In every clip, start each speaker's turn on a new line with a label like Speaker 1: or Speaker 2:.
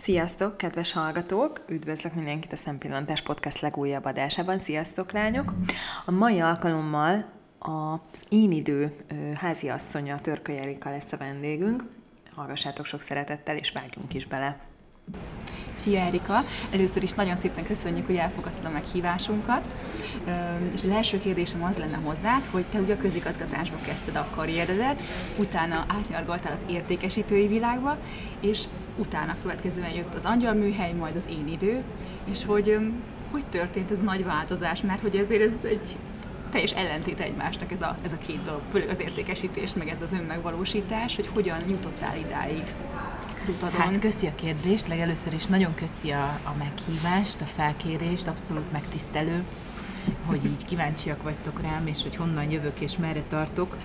Speaker 1: Sziasztok, kedves hallgatók! Üdvözlök mindenkit a Szempillantás Podcast legújabb adásában. Sziasztok, lányok! A mai alkalommal az Én idő háziasszonya Törköly Erika lesz a vendégünk. Hallgassátok sok szeretettel, és vágjunk is bele.
Speaker 2: Szia Erika! Először is nagyon szépen köszönjük, hogy elfogadtad a meghívásunkat. És az első kérdésem az lenne hozzád, hogy te ugye a közigazgatásba kezdted a karrieredet, utána átnyargaltál az értékesítői világba, és utána következően jött az angyalműhely, majd az én idő, és hogy hogy történt ez a nagy változás, mert hogy ezért ez egy teljes ellentét egymásnak ez a, ez a két dolog, főleg az értékesítés, meg ez az önmegvalósítás, hogy hogyan jutottál idáig
Speaker 3: utadon. Hát köszi a kérdést, legelőször is nagyon köszi a, a meghívást, a felkérést, abszolút megtisztelő hogy így kíváncsiak vagytok rám, és hogy honnan jövök, és merre tartok.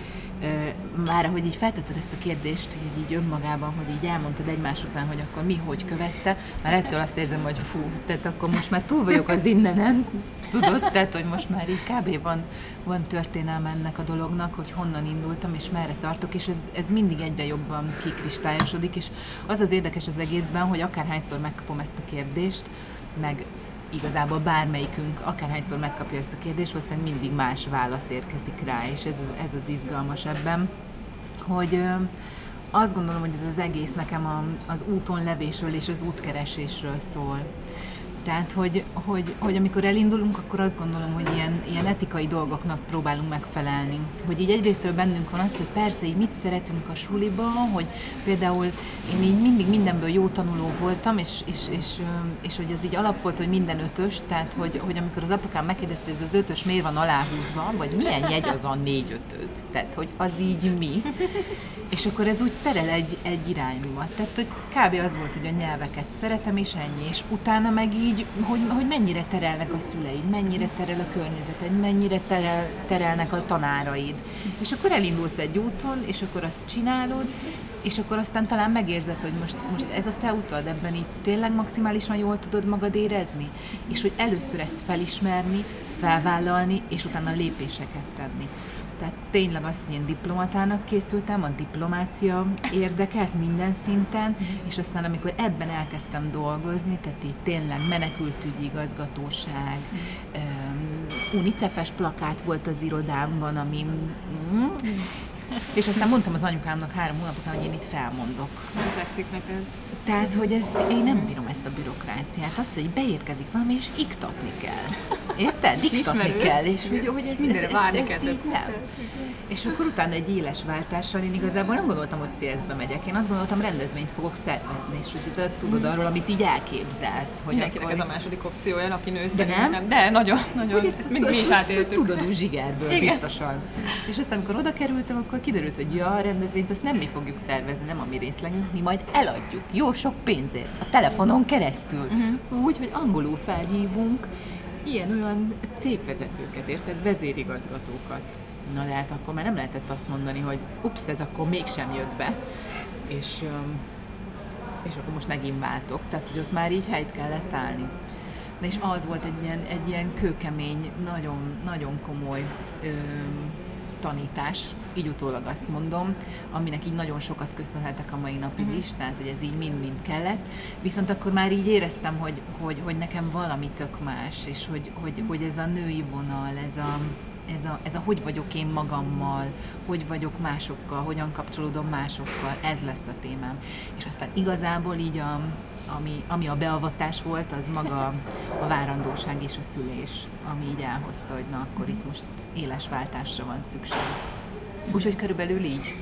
Speaker 3: Már ahogy így feltetted ezt a kérdést, így, így önmagában, hogy így elmondtad egymás után, hogy akkor mi hogy követte, már ettől azt érzem, hogy fú, tehát akkor most már túl vagyok az innenen, tudod? Tehát, hogy most már így kb. van, van történelme ennek a dolognak, hogy honnan indultam, és merre tartok, és ez, ez mindig egyre jobban kikristályosodik, és az az érdekes az egészben, hogy akárhányszor megkapom ezt a kérdést, meg igazából bármelyikünk, akárhányszor megkapja ezt a kérdést, valószínűleg mindig más válasz érkezik rá, és ez, ez az izgalmas ebben, hogy azt gondolom, hogy ez az egész nekem az úton levésről és az útkeresésről szól. Tehát, hogy, hogy, hogy amikor elindulunk, akkor azt gondolom, hogy ilyen, ilyen etikai dolgoknak próbálunk megfelelni. Hogy így egyrésztről bennünk van az, hogy persze így mit szeretünk a suliba, hogy például én így mindig mindenből jó tanuló voltam, és, és, és, és hogy az így alap volt, hogy minden ötös, tehát hogy, hogy amikor az apukám megkérdezte, hogy ez az ötös miért van aláhúzva, vagy milyen jegy az a négy ötöt, tehát hogy az így mi, és akkor ez úgy terel egy, egy irányba. Tehát, hogy kb. az volt, hogy a nyelveket szeretem, és ennyi, és utána meg így hogy, hogy, hogy mennyire terelnek a szüleid, mennyire terel a környezeted, mennyire terel, terelnek a tanáraid. És akkor elindulsz egy úton, és akkor azt csinálod, és akkor aztán talán megérzed, hogy most, most ez a te utad, ebben itt tényleg maximálisan jól tudod magad érezni, és hogy először ezt felismerni, felvállalni, és utána lépéseket tenni. Tehát tényleg az, hogy én diplomatának készültem, a diplomácia érdekelt minden szinten, és aztán amikor ebben elkezdtem dolgozni, tehát így tényleg menekültügyi igazgatóság, unicefes plakát volt az irodámban, ami mm, és aztán mondtam az anyukámnak három hónap után, hogy én itt felmondok.
Speaker 2: Nem tetszik neked?
Speaker 3: Tehát, hogy ezt, én nem bírom ezt a bürokráciát. Az, hogy beérkezik valami, és iktatni kell. Érted? Iktatni kell, és hogy, hogy ez, ez, ez, ez, ez így nem. És akkor utána egy éles váltással én igazából nem gondoltam, hogy szélszbe megyek. Én azt gondoltam, rendezvényt fogok szervezni, és hogy tudod mm. arról, amit így elképzelsz.
Speaker 2: Hogy Mindenkinek akkor... ez a második opciója, aki nő
Speaker 3: De nem? nem?
Speaker 2: De nagyon, nagyon. Hogy ezt, ezt,
Speaker 3: ezt, mi is átéltük. Tudod, úgy zsigerből, Igen. biztosan. És aztán, amikor oda kerültem, akkor kiderült, hogy ja, a rendezvényt azt nem mi fogjuk szervezni, nem a mi részlegünk, mi majd eladjuk. Jó sok pénzért. A telefonon keresztül. Uh-huh. Úgy, hogy angolul felhívunk ilyen-olyan cégvezetőket, érted? Vezérigazgatókat. Na de hát akkor már nem lehetett azt mondani, hogy ups, ez akkor mégsem jött be, és, és akkor most megint váltok. Tehát, hogy ott már így helyt kellett állni. Na és az volt egy ilyen, egy ilyen kőkemény, nagyon, nagyon komoly öm, tanítás, így utólag azt mondom, aminek így nagyon sokat köszönhetek a mai napig uh-huh. is, tehát hogy ez így mind-mind kellett. Viszont akkor már így éreztem, hogy, hogy, hogy nekem valami tök más, és hogy, hogy, hogy ez a női vonal, ez a, ez a, ez a hogy vagyok én magammal, hogy vagyok másokkal, hogyan kapcsolódom másokkal, ez lesz a témám. És aztán igazából így a, ami, ami a beavatás volt, az maga a várandóság és a szülés, ami így elhozta, hogy na akkor itt most éles váltásra van szükség. Úgyhogy körülbelül így.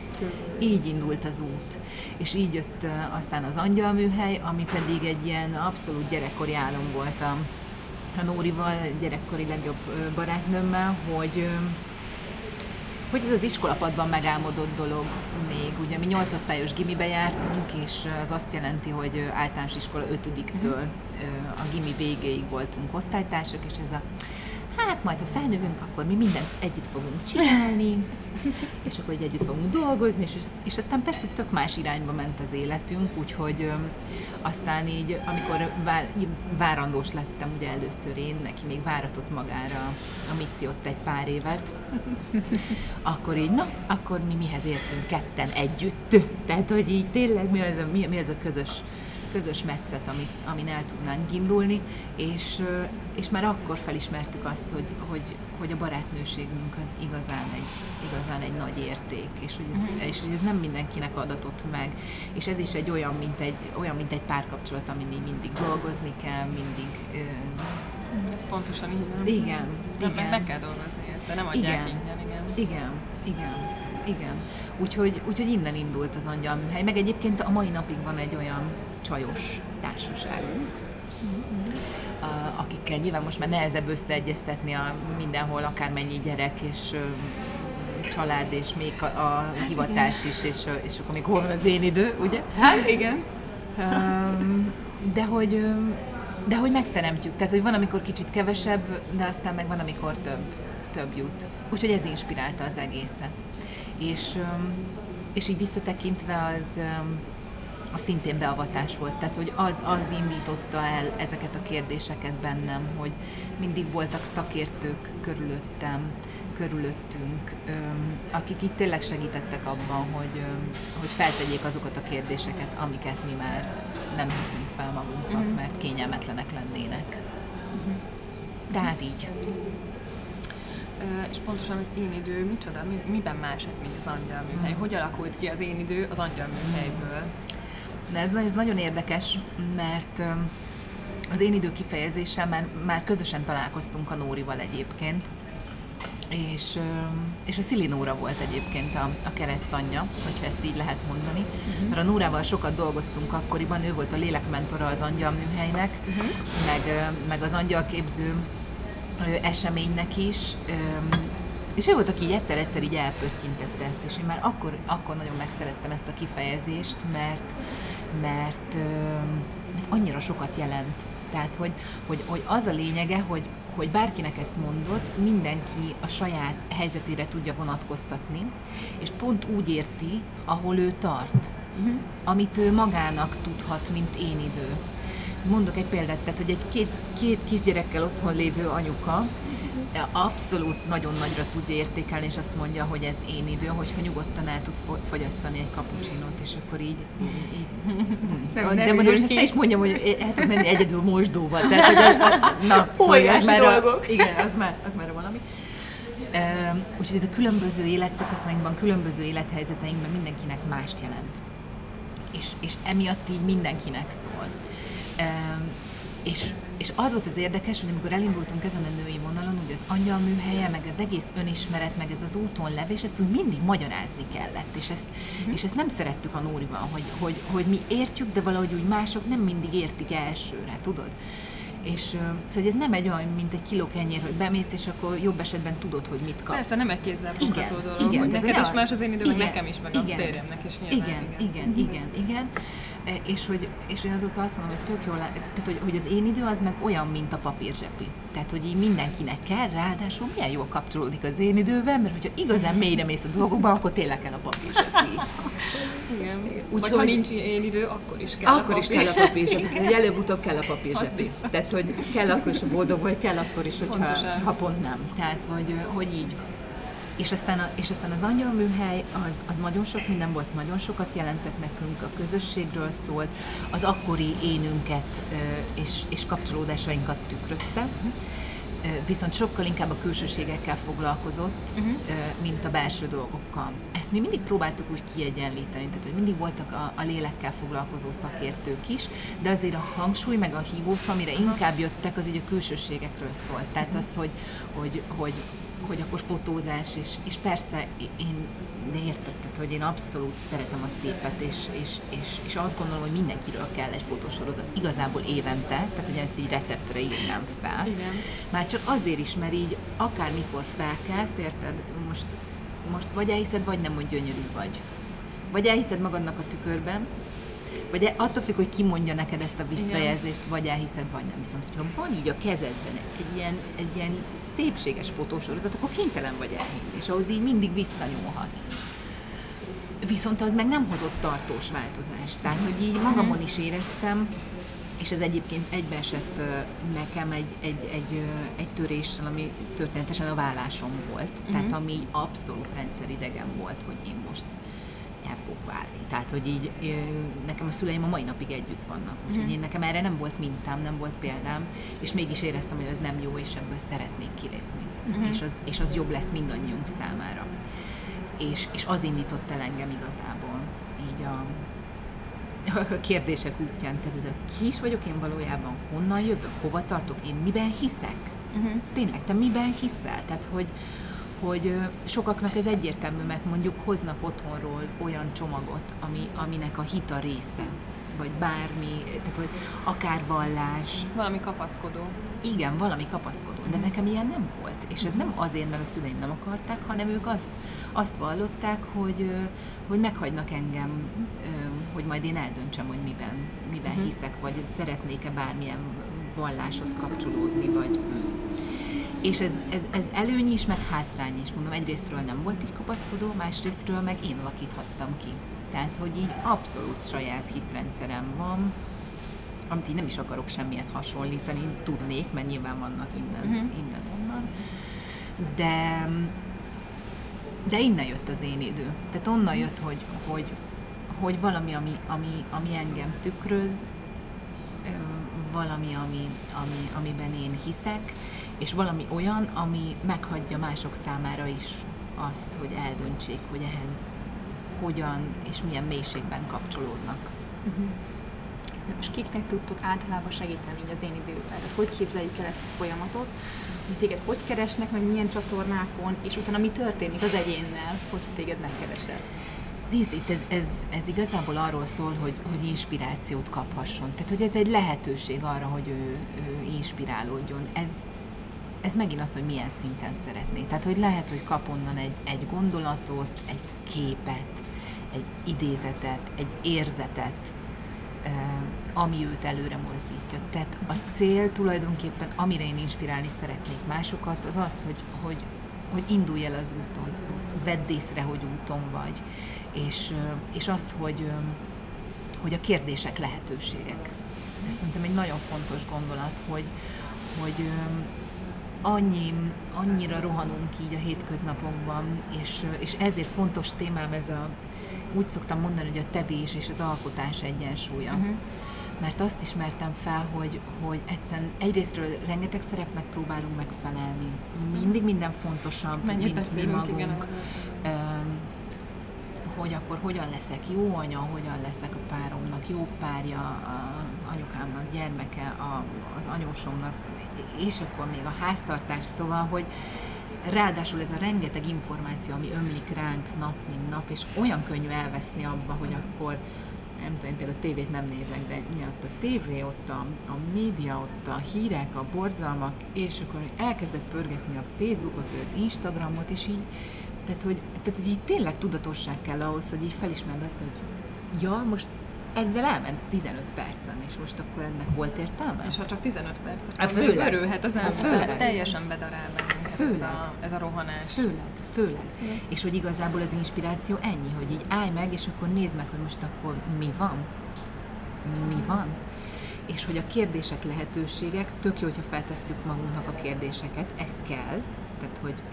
Speaker 3: Így indult az út. És így jött aztán az angyalműhely, ami pedig egy ilyen abszolút gyerekkori álom volt a, a Nórival, gyerekkori legjobb barátnőmmel, hogy hogy ez az iskolapadban megálmodott dolog még. Ugye mi 8 osztályos gimibe jártunk, és az azt jelenti, hogy általános iskola 5-től a gimi végéig voltunk osztálytársak, és ez a hát majd ha felnövünk, akkor mi mindent együtt fogunk csinálni, és akkor így együtt fogunk dolgozni, és, és aztán persze tök más irányba ment az életünk, úgyhogy ö, aztán így, amikor vár, várandós lettem ugye először én, neki még váratott magára a Mici ott egy pár évet, akkor így, na, akkor mi mihez értünk ketten együtt. Tehát, hogy így tényleg mi az a, mi, mi az a közös közös metszet, amit, amin el tudnánk indulni, és, és már akkor felismertük azt, hogy, hogy, hogy a barátnőségünk az igazán egy, igazán egy nagy érték, és hogy, ez, és hogy ez nem mindenkinek adatott meg, és ez is egy olyan, mint egy, olyan, mint egy párkapcsolat, amin mindig dolgozni kell, mindig...
Speaker 1: Ez pontosan így van.
Speaker 3: Igen,
Speaker 1: de
Speaker 3: igen.
Speaker 1: Meg kell dolgozni érte, nem adják igen, ingyen, igen.
Speaker 3: Igen, igen, igen. Úgyhogy, úgyhogy innen indult az angyalműhely, meg egyébként a mai napig van egy olyan csajos társaságunk, akikkel nyilván most már nehezebb összeegyeztetni a mindenhol akármennyi gyerek és család, és még a, a hivatás is, és, és akkor még hol van az én idő, ugye?
Speaker 1: Hát igen.
Speaker 3: De hogy, de hogy megteremtjük, tehát hogy van, amikor kicsit kevesebb, de aztán meg van, amikor több, több jut. Úgyhogy ez inspirálta az egészet. És, és így visszatekintve az, az szintén beavatás volt. Tehát, hogy az, az indította el ezeket a kérdéseket bennem, hogy mindig voltak szakértők körülöttem, körülöttünk, akik itt tényleg segítettek abban, hogy, hogy feltegyék azokat a kérdéseket, amiket mi már nem hiszünk fel magunknak, uh-huh. mert kényelmetlenek lennének. Tehát így.
Speaker 1: És pontosan az én idő micsoda, mi, miben más ez, mint az angyalműhely? Uh-huh. Hogy alakult ki az én idő az angyalműhelyből?
Speaker 3: Na ez, ez nagyon érdekes, mert az én idő kifejezéssel már, már közösen találkoztunk a Nórival egyébként, és, és a Szili Nóra volt egyébként a, a keresztanyja, hogyha ezt így lehet mondani. Uh-huh. Mert a Nórával sokat dolgoztunk akkoriban, ő volt a lélekmentora az angyalműhelynek, uh-huh. meg, meg az angyalképző eseménynek is, és ő volt, aki így egyszer-egyszer így elpöttyintette ezt, és én már akkor, akkor nagyon megszerettem ezt a kifejezést, mert, mert, mert annyira sokat jelent. Tehát, hogy, hogy, hogy az a lényege, hogy, hogy bárkinek ezt mondod, mindenki a saját helyzetére tudja vonatkoztatni, és pont úgy érti, ahol ő tart, uh-huh. amit ő magának tudhat, mint én idő. Mondok egy példát, tehát, hogy egy két, két kisgyerekkel otthon lévő anyuka abszolút nagyon nagyra tudja értékelni, és azt mondja, hogy ez én idő, hogyha nyugodtan el tud fogyasztani egy kapucsinót, és akkor így... így, nem, de mondom, most ezt ne is mondjam, hogy el tud menni egyedül mosdóba. Tehát, hogy az, na,
Speaker 1: szóval az már a,
Speaker 3: igen, az már, az már valami. Uh, úgyhogy ez a különböző életszakaszainkban, különböző élethelyzeteinkben mindenkinek mást jelent. És, és emiatt így mindenkinek szól. Uh, és, és az volt az érdekes, hogy amikor elindultunk ezen a női vonalon, hogy az angyal műhelye, meg az egész önismeret, meg ez az úton levés, ezt úgy mindig magyarázni kellett. És ezt, uh-huh. és ezt nem szerettük a Nórival, hogy, hogy, hogy mi értjük, de valahogy úgy mások nem mindig értik elsőre, tudod? És szóval ez nem egy olyan, mint egy kiló kenyér, hogy bemész, és akkor jobb esetben tudod, hogy mit kapsz.
Speaker 1: Persze, nem egy kézzel fogható dolog, igen, neked is más az én időm, nekem is, meg igen, a férjemnek is nyilván.
Speaker 3: Igen, igen, igen, igen. igen. E, és hogy, és hogy azóta azt mondom, hogy tök jól, tehát hogy, hogy az én idő az meg olyan, mint a papírzsepi. Tehát, hogy így mindenkinek kell, ráadásul milyen jól kapcsolódik az én idővel, mert hogyha igazán mélyre mész a dolgokba, akkor tényleg kell a papírzsepi is.
Speaker 1: Igen. Úgy, Vagy hogy, ha nincs én idő, akkor is kell
Speaker 3: akkor a is kell a papírzsepi. Előbb-utóbb kell a papírzsepi. Tehát, hogy kell akkor is a boldog, vagy kell akkor is, hogyha, ha pont nem. Tehát, hogy, hogy így és aztán, a, és aztán az angyalműhely az, az nagyon sok minden volt, nagyon sokat jelentett nekünk, a közösségről szólt, az akkori énünket és, és kapcsolódásainkat tükrözte, viszont sokkal inkább a külsőségekkel foglalkozott, uh-huh. mint a belső dolgokkal. Ezt mi mindig próbáltuk úgy kiegyenlíteni, tehát hogy mindig voltak a, a lélekkel foglalkozó szakértők is, de azért a hangsúly meg a hívósz, amire inkább jöttek, az így a külsőségekről szólt. Tehát uh-huh. az, hogy, hogy, hogy hogy akkor fotózás, és, és persze én, de tehát, hogy én abszolút szeretem a szépet, és, és, és, és azt gondolom, hogy mindenkiről kell egy fotósorozat, igazából évente, tehát hogy ezt így receptre írnám fel.
Speaker 1: Igen.
Speaker 3: Már csak azért is, mert így akármikor felkelsz, érted, most, most vagy elhiszed, vagy nem, hogy gyönyörű vagy. Vagy elhiszed magadnak a tükörben, vagy e- attól függ, hogy ki mondja neked ezt a visszajelzést, Igen. vagy elhiszed, vagy nem. Viszont, hogyha van így a kezedben egy ilyen, egy ilyen szépséges fotósorozat, akkor kénytelen vagy elhinni, és ahhoz így mindig visszanyúlhatsz. Viszont az meg nem hozott tartós változást. Tehát, hogy így magamon is éreztem, és ez egyébként egybeesett nekem egy, egy, egy, egy töréssel, ami történetesen a vállásom volt. Uh-huh. Tehát ami abszolút rendszeridegen volt, hogy én most el fog válni. Tehát, hogy így nekem a szüleim a mai napig együtt vannak, úgyhogy én nekem erre nem volt mintám, nem volt példám, és mégis éreztem, hogy ez nem jó, és ebből szeretnék kilépni. Uh-huh. És, az, és az jobb lesz mindannyiunk számára. És, és az indított el engem igazából, így a, a kérdések útján. Tehát ez a ki is vagyok én valójában, honnan jövök, hova tartok, én miben hiszek? Uh-huh. Tényleg, te miben hiszel? Tehát, hogy, hogy sokaknak ez egyértelmű, mert mondjuk hoznak otthonról olyan csomagot, ami, aminek a hita része vagy bármi, tehát hogy akár vallás.
Speaker 2: Valami kapaszkodó.
Speaker 3: Igen, valami kapaszkodó, de nekem ilyen nem volt. És ez nem azért, mert a szüleim nem akarták, hanem ők azt, azt vallották, hogy, hogy meghagynak engem, hogy majd én eldöntsem, hogy miben, miben uh-huh. hiszek, vagy szeretnék-e bármilyen valláshoz kapcsolódni, vagy és ez, ez, ez előny is, meg hátrány is. Mondom, egyrésztről nem volt így kapaszkodó, másrésztről meg én alakíthattam ki. Tehát, hogy így abszolút saját hitrendszerem van, amit így nem is akarok semmihez hasonlítani, tudnék, mert nyilván vannak innen, uh-huh. innen onnan. De, de innen jött az én idő. Tehát onnan jött, hogy, hogy, hogy valami, ami, ami, ami engem tükröz, valami, ami, ami, amiben én hiszek, és valami olyan, ami meghagyja mások számára is azt, hogy eldöntsék, hogy ehhez hogyan és milyen mélységben kapcsolódnak. Uh-huh.
Speaker 2: De most kiknek tudtok általában segíteni így az én időben? Tehát hogy képzeljük el ezt a folyamatot? Hogy téged hogy keresnek, meg milyen csatornákon, és utána mi történik az egyénnel, hogy téged megkeresel?
Speaker 3: Nézd, itt ez, ez, ez igazából arról szól, hogy, hogy inspirációt kaphasson. Tehát, hogy ez egy lehetőség arra, hogy ő, ő inspirálódjon. Ez, ez megint az, hogy milyen szinten szeretné. Tehát, hogy lehet, hogy kap onnan egy, egy gondolatot, egy képet, egy idézetet, egy érzetet, ami őt előre mozdítja. Tehát a cél tulajdonképpen, amire én inspirálni szeretnék másokat, az az, hogy, hogy, hogy indulj el az úton, vedd észre, hogy úton vagy, és, és az, hogy, hogy a kérdések lehetőségek. Ez szerintem egy nagyon fontos gondolat, hogy, hogy annyi, annyira rohanunk így a hétköznapokban, és, és ezért fontos témám ez a, úgy szoktam mondani, hogy a tevés és az alkotás egyensúlya. Uh-huh. Mert azt ismertem fel, hogy, hogy egyszerűen egyrésztről rengeteg szerepnek próbálunk megfelelni. Mindig minden fontosabb,
Speaker 2: Mennyit mint mi magunk. Igen,
Speaker 3: hogy akkor hogyan leszek jó anya, hogyan leszek a páromnak jó párja, az anyukámnak gyermeke, a, az anyósomnak, és akkor még a háztartás, szóval, hogy ráadásul ez a rengeteg információ, ami ömlik ránk nap, mint nap, és olyan könnyű elveszni abba, hogy akkor nem tudom, én például a tévét nem nézek, de miatt a tévé, ott a, a média, ott a hírek, a borzalmak, és akkor elkezdett pörgetni a Facebookot, vagy az Instagramot, és így, tehát hogy, tehát, hogy így tényleg tudatosság kell ahhoz, hogy így felismerd azt, hogy ja, most ezzel elment 15 percen, és most akkor ennek volt értelme?
Speaker 2: És ha csak 15 perc,
Speaker 3: akkor főleg.
Speaker 2: örülhet az ember, teljesen bedarál
Speaker 3: főleg. Ez,
Speaker 2: a, ez a rohanás.
Speaker 3: Főleg, főleg. Igen. És hogy igazából az inspiráció ennyi, hogy így állj meg, és akkor nézd meg, hogy most akkor mi van? Mi van? És hogy a kérdések lehetőségek, tök jó, hogyha feltesszük magunknak a kérdéseket, ez kell, tehát hogy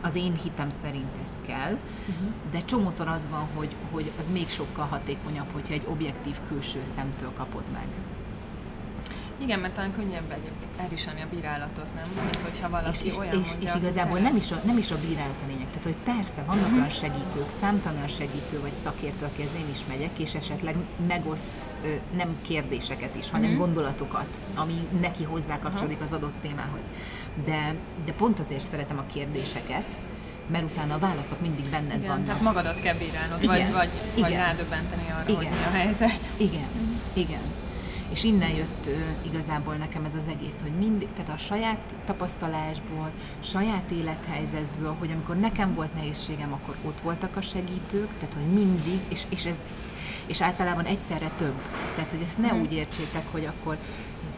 Speaker 3: az én hitem szerint ez kell, uh-huh. de csomószor az van, hogy, hogy az még sokkal hatékonyabb, hogyha egy objektív külső szemtől kapod meg.
Speaker 2: Igen, mert talán könnyebb elviselni a bírálatot, nem? Mint hogyha valaki
Speaker 3: és, és,
Speaker 2: olyan
Speaker 3: és, és igazából nem is, a, nem is a bírálat a lényeg. Tehát, hogy persze, vannak uh-huh. olyan segítők, számtalan segítő vagy szakértő, akihez én is megyek, és esetleg megoszt nem kérdéseket is, hanem uh-huh. gondolatokat, ami neki hozzá kapcsolódik uh-huh. az adott témához de, de pont azért szeretem a kérdéseket, mert utána a válaszok mindig benned
Speaker 2: Igen,
Speaker 3: vannak.
Speaker 2: Tehát magadat kell bírálnod, igen, vagy, vagy, igen, vagy rádöbbenteni arra, igen, hogy mi a helyzet.
Speaker 3: Igen, mm. igen. És innen jött uh, igazából nekem ez az egész, hogy mindig, tehát a saját tapasztalásból, saját élethelyzetből, hogy amikor nekem volt nehézségem, akkor ott voltak a segítők, tehát hogy mindig, és, és ez és általában egyszerre több. Tehát, hogy ezt ne hmm. úgy értsétek, hogy akkor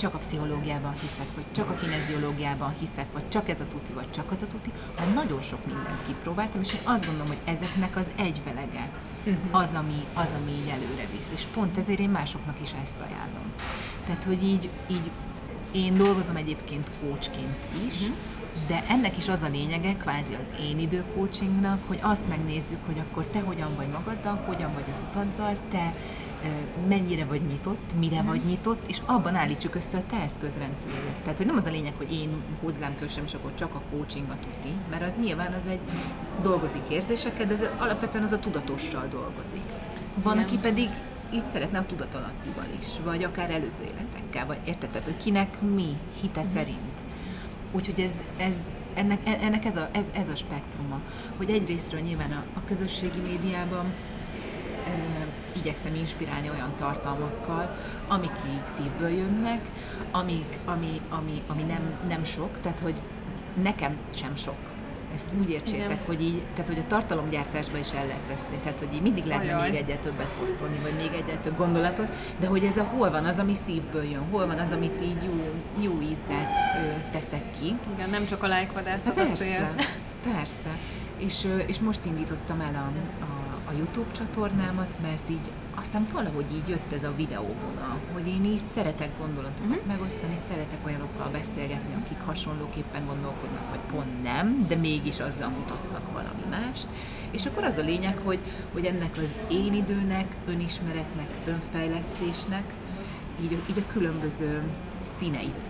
Speaker 3: csak a pszichológiában hiszek, vagy csak a kineziológiában hiszek, vagy csak ez a tuti, vagy csak az a tuti, hanem nagyon sok mindent kipróbáltam, és én azt gondolom, hogy ezeknek az egyvelege uh-huh. az, ami, az, ami így előre visz. És pont ezért én másoknak is ezt ajánlom. Tehát, hogy így, így én dolgozom egyébként coachként is, uh-huh. de ennek is az a lényege, kvázi az én időcoachingnak, hogy azt megnézzük, hogy akkor te hogyan vagy magaddal, hogyan vagy az utaddal, te mennyire vagy nyitott, mire vagy nyitott, és abban állítsuk össze a te eszközrendszeredet. Tehát, hogy nem az a lényeg, hogy én hozzám kössem, és akkor csak a coaching a tuti, mert az nyilván az egy dolgozik érzésekkel, de ez alapvetően az a tudatossal dolgozik. Van, Igen. aki pedig így szeretne a tudatalattival is, vagy akár előző életekkel, vagy érted, hogy kinek mi hite mm. szerint. Úgyhogy ez, ez ennek, ennek ez, a, ez, ez a spektruma, hogy egyrésztről nyilván a, a közösségi médiában igyekszem inspirálni olyan tartalmakkal, amik így szívből jönnek, amik, ami, ami, ami nem, nem sok, tehát hogy nekem sem sok ezt úgy értsétek, Igen. hogy így, tehát hogy a tartalomgyártásba is el lehet veszni, tehát hogy így mindig lehetne Ajaj. még egyet többet posztolni, vagy még egyet több gondolatot, de hogy ez a hol van az, ami szívből jön, hol van az, amit így jó, jó ízzel ö, teszek ki.
Speaker 1: Igen, nem csak a lájkvadászat a
Speaker 3: Persze, persze. És, és most indítottam el a, a, a YouTube csatornámat, mert így aztán valahogy így jött ez a videóvonal, hogy én így szeretek gondolatokat uh-huh. megosztani, szeretek olyanokkal beszélgetni, akik hasonlóképpen gondolkodnak, vagy pont nem, de mégis azzal mutatnak valami mást. És akkor az a lényeg, hogy, hogy ennek az én időnek, önismeretnek, önfejlesztésnek így, így a különböző színeit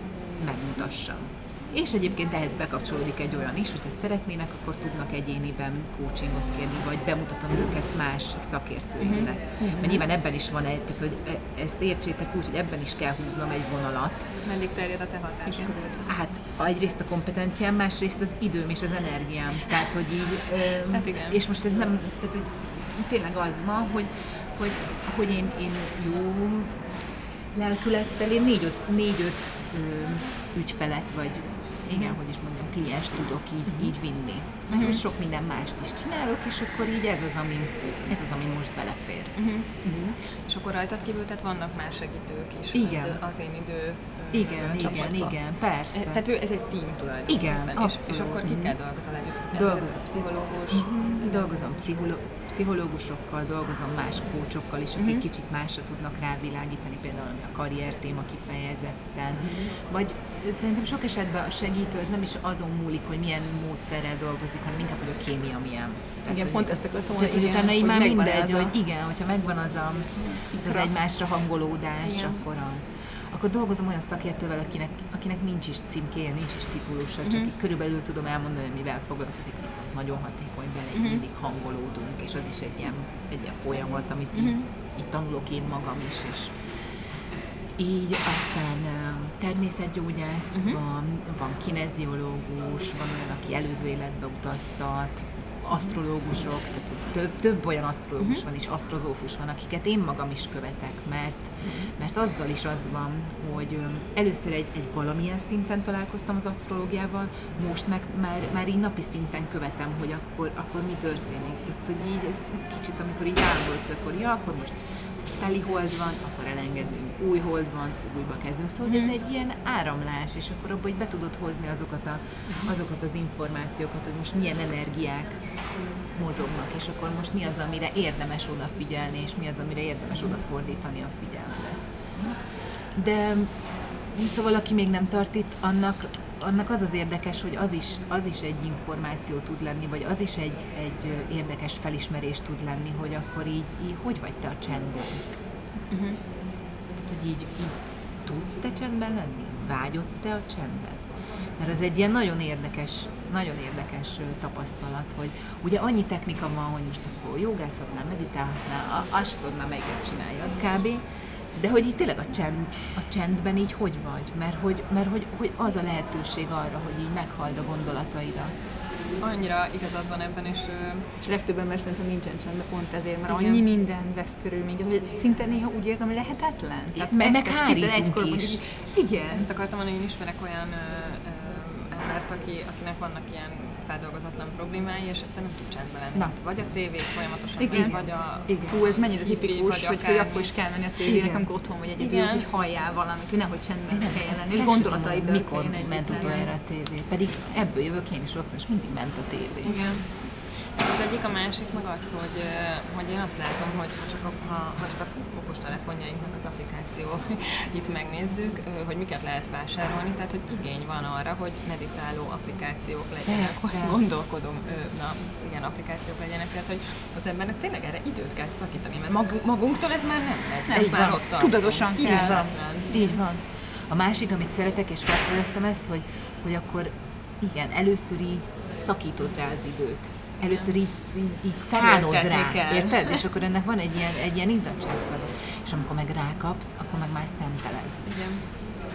Speaker 3: megmutassam. És egyébként ehhez bekapcsolódik egy olyan is, hogyha szeretnének, akkor tudnak egyéniben coachingot kérni, vagy bemutatom őket más szakértőinknek. Uh-huh. Mert nyilván ebben is van egy, tehát hogy e- ezt értsétek úgy, hogy ebben is kell húznom egy vonalat.
Speaker 1: Meddig terjed a te hatásköröd?
Speaker 3: Hát egyrészt a kompetenciám, másrészt az időm és az energiám. Tehát, hogy így...
Speaker 1: hát igen.
Speaker 3: És most ez nem, tehát hogy tényleg az van, hogy, hogy, hogy én, én jó lelkülettel, én négy-öt, négy-öt ügyfelet, vagy igen, hogy is mondjam, kliens tudok így, uh-huh. így vinni. Uh-huh. sok minden mást is csinálok, és akkor így ez az, ami, ez az, ami most belefér. Uh-huh.
Speaker 1: Uh-huh. És akkor rajtad kívül, tehát vannak más segítők is.
Speaker 3: Igen.
Speaker 1: Az én idő
Speaker 3: igen, igen, igen, persze. E,
Speaker 1: tehát ő, ez egy team tulajdonképpen.
Speaker 3: Igen,
Speaker 1: és,
Speaker 3: abszolút.
Speaker 1: És akkor kikkel dolgozol együtt?
Speaker 3: Dolgozom.
Speaker 1: Pszichológus?
Speaker 3: Uh-huh. Dolgozom pszicholó- pszichológusokkal, dolgozom más kócsokkal is, akik uh-huh. kicsit másra tudnak rávilágítani, például a karrier téma kifejezetten. Uh-huh. Vagy szerintem sok esetben a segítő az nem is azon múlik, hogy milyen módszerrel dolgozik, hanem inkább, hogy a kémia milyen.
Speaker 1: Tehát, igen, hogy, pont ezt akartam
Speaker 3: mondani. hogy utána így már mindegy, hogy igen, hogyha megvan az a, az, az egymásra hangolódás, igen. akkor az akkor dolgozom olyan szakértővel, akinek, akinek nincs is címkéje, nincs is titulusa, csak mm-hmm. így körülbelül tudom elmondani, hogy mivel foglalkozik, viszont nagyon hatékony vele, mm-hmm. mindig hangolódunk, és az is egy ilyen, egy ilyen folyamat, amit mm-hmm. így, mhm. így tanulok én magam is, és így aztán természetgyógyász, uh-huh. van, van kineziológus, van olyan, aki előző életbe utaztat, asztrológusok, tehát több, több olyan asztrológus uh-huh. van, és asztrozófus van, akiket én magam is követek, mert, mert azzal is az van, hogy először egy, egy valamilyen szinten találkoztam az asztrológiával, most meg már, már így napi szinten követem, hogy akkor, akkor mi történik. Tehát, hogy így ez, ez kicsit, amikor így állandó, akkor ja, akkor most teli hold van, akkor elengedünk, új hold van, újba kezdünk. Szóval mm. ez mhm. egy ilyen áramlás, és akkor abban be tudod hozni azokat, a, azokat az információkat, hogy most milyen energiák mozognak, és akkor most mi az, amire érdemes odafigyelni, és mi az, amire érdemes odafordítani a figyelmet. De szóval, aki még nem tart itt, annak annak az az érdekes, hogy az is, az is egy információ tud lenni, vagy az is egy, egy érdekes felismerés tud lenni, hogy akkor így, így hogy vagy te a csendben. Uh-huh. Tehát, hogy így, így tudsz te csendben lenni? Vágyod te a csendben? Mert az egy ilyen nagyon érdekes, nagyon érdekes tapasztalat, hogy ugye annyi technika van, hogy most akkor jogászhatnál, meditálhatnál, azt tudod már melyiket csináljad kb. De hogy itt tényleg a, csend, a csendben így hogy vagy? Mert hogy, mert hogy, hogy az a lehetőség arra, hogy így meghald a gondolataidat.
Speaker 1: Annyira igazad van ebben, és
Speaker 2: uh, legtöbb ember szerintem nincsen csendben pont ezért, mert igen. annyi minden vesz körül minket, hogy szinte néha úgy érzem, hogy lehetetlen.
Speaker 3: Tehát meg, meg hárítunk is.
Speaker 1: Mondjuk, igen. Ezt akartam mondani, hogy én ismerek olyan uh, uh, embert, aki, akinek vannak ilyen feldolgozatlan problémái, és egyszerűen nem tud csendben lenni. Na. Vagy a tévé folyamatosan,
Speaker 2: Igen.
Speaker 1: vagy a
Speaker 2: Igen. Hú, ez mennyire tipikus, hogy, hogy akkor is kell menni a tévének, amikor otthon vagy egyedül, Igen. hogy halljál valamit, hogy nehogy csendben Igen. kelljen lenni, és gondolataidból
Speaker 3: mikor ment utoljára a tévé. Pedig ebből jövök én is otthon, és mindig ment a tévé.
Speaker 1: Igen. Az egyik, a másik meg az, hogy, hogy én azt látom, hogy ha csak a, ha, ha csak a okostelefonjainknak az applikáció itt megnézzük, hogy miket lehet vásárolni, tehát hogy igény van arra, hogy meditáló applikációk legyenek, Persze. hogy gondolkodom, na, ilyen applikációk legyenek, tehát hogy az embernek tényleg erre időt kell szakítani, mert magunktól ez már nem megy.
Speaker 2: Nem, már ott Tudatosan kell. Így van.
Speaker 3: Így van. A másik, amit szeretek, és felfedeztem ezt, hogy, hogy akkor igen, először így szakítod rá az időt. Először így, így, így szánod rá, kell. érted? És akkor ennek van egy ilyen, egy ilyen izzadságszaga. És amikor meg rákapsz, akkor meg már szenteled. Igen.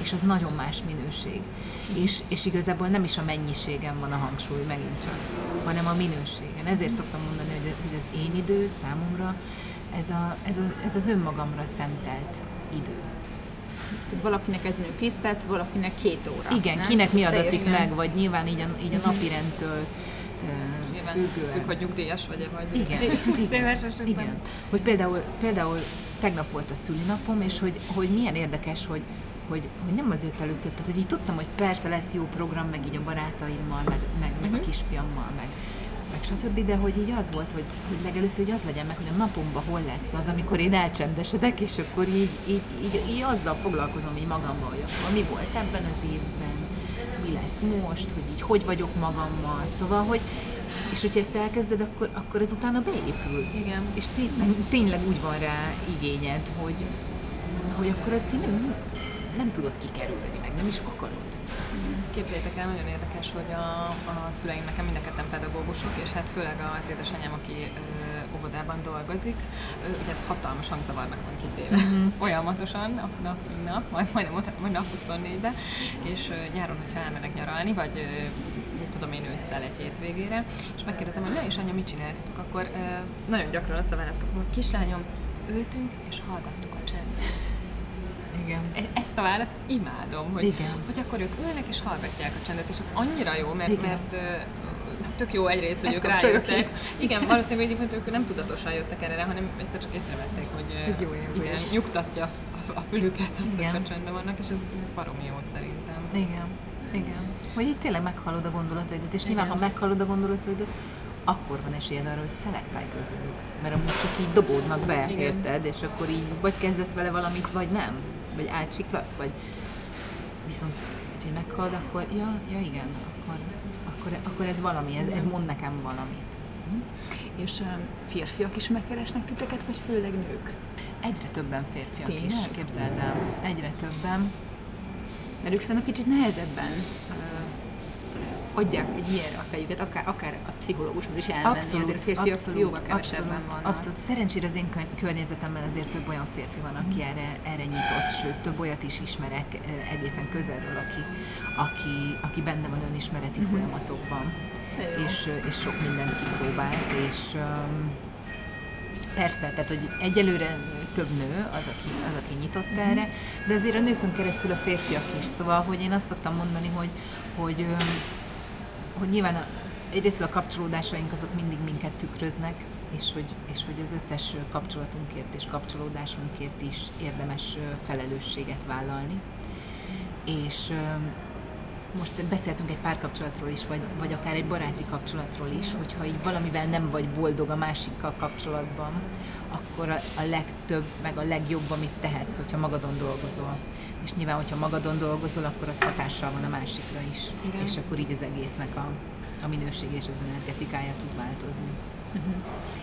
Speaker 3: És az nagyon más minőség. És, és igazából nem is a mennyiségen van a hangsúly megint csak, hanem a minőségen. Ezért szoktam mondani, hogy, hogy az én idő számomra ez, a, ez, az, ez az önmagamra szentelt idő.
Speaker 2: Tehát valakinek ez mondjuk 10 perc, valakinek két óra.
Speaker 3: Igen, nem? kinek mi adatik meg, vagy nyilván így a, így a napi rendtől függően.
Speaker 1: Függ, hogy nyugdíjas vagy-e, vagy
Speaker 3: igen, igen, igen. Hogy például, például tegnap volt a szülinapom, és hogy, hogy milyen érdekes, hogy, hogy, hogy nem az jött először, tehát hogy így tudtam, hogy persze lesz jó program, meg így a barátaimmal, meg, meg, meg uh-huh. a mhm. kisfiammal, meg, meg stb., de hogy így az volt, hogy, hogy legelőször hogy az legyen meg, hogy a napomban hol lesz az, amikor én elcsendesedek, és akkor így, így, így, így azzal foglalkozom így magammal, hogy akkor mi volt ebben az évben, mi lesz most, hogy így hogy vagyok magammal, szóval, hogy és hogyha ezt elkezded, akkor, akkor ez utána beépül.
Speaker 2: Igen.
Speaker 3: És tényleg, tényleg úgy van rá igényed, hogy, hogy akkor ezt így nem, nem tudod kikerülni, meg nem is akarod.
Speaker 1: Képzeljétek el, nagyon érdekes, hogy a, a szüleim nekem mind a ketten pedagógusok, és hát főleg az édesanyám, aki ö, óvodában dolgozik, ő, ugye hát hatalmas hangzavarnak van kitéve, mm-hmm. folyamatosan, nap, nap, nap, majd, majdnem, majd nap 24-be, és ö, nyáron, hogyha elmennek nyaralni, vagy ö, tudom én ősszel egy hétvégére, és megkérdezem, hogy na és anya, mit csináltatok, akkor ö, nagyon gyakran azt a választ kapom, hogy kislányom, ültünk és hallgattuk a csendet.
Speaker 3: Igen.
Speaker 1: E- ezt a választ imádom, hogy, Igen. hogy akkor ők ülnek és hallgatják a csendet, és ez annyira jó, mert, Igen. mert tök jó egyrészt, hogy Ezt ők rájöttek. Ki. Igen, valószínűleg hogy ők nem tudatosan jöttek erre, hanem egyszer csak észrevették, hogy
Speaker 2: ez jó
Speaker 1: igen, nyugtatja a, fülüket, az, hogy a csendben vannak, és ez baromi jó szerintem.
Speaker 3: Igen. Igen. Hogy itt tényleg meghallod a gondolataidat, és nyilván, ha meghallod a gondolataidat, akkor van esélyed arra, hogy szelektálj közülük. Mert amúgy csak így dobódnak be, Igen. érted? És akkor így vagy kezdesz vele valamit, vagy nem vagy átsiklasz, vagy viszont, hogy meghald, akkor ja, ja igen, akkor, akkor, akkor ez valami, ez, ez mond nekem valamit.
Speaker 2: Hm? És um, férfiak is megkeresnek titeket, vagy főleg nők?
Speaker 3: Egyre többen férfiak Tényleg? is, képzeld el. Egyre többen.
Speaker 2: Mert ők szerintem kicsit nehezebben adják egy ilyenre a fejüket, akár, akár a pszichológushoz is elmenni, abszolút, azért a férfiak abszolút, jóval kevesebben abszolút, vannak.
Speaker 3: Abszolút. Szerencsére az én környezetemben azért több olyan férfi van, aki mm. erre, erre nyitott, sőt, több olyat is ismerek egészen közelről, aki, aki, aki benne van önismereti mm-hmm. folyamatokban, és, és sok mindent kipróbált, és um, Persze, tehát hogy egyelőre több nő az, aki, az, aki nyitott mm-hmm. erre, de azért a nőkön keresztül a férfiak is. Szóval, hogy én azt szoktam mondani, hogy, hogy hogy nyilván a, egyrészt a kapcsolódásaink azok mindig minket tükröznek, és hogy, és hogy az összes kapcsolatunkért és kapcsolódásunkért is érdemes felelősséget vállalni. És most beszéltünk egy párkapcsolatról is, vagy, vagy akár egy baráti kapcsolatról is, hogyha így valamivel nem vagy boldog a másikkal kapcsolatban, akkor a, a legtöbb, meg a legjobb, amit tehetsz, hogyha magadon dolgozol. És nyilván, hogyha magadon dolgozol, akkor az hatással van a másikra is. Igen. És akkor így az egésznek a, a minőség és az energetikája tud változni. Uh-huh.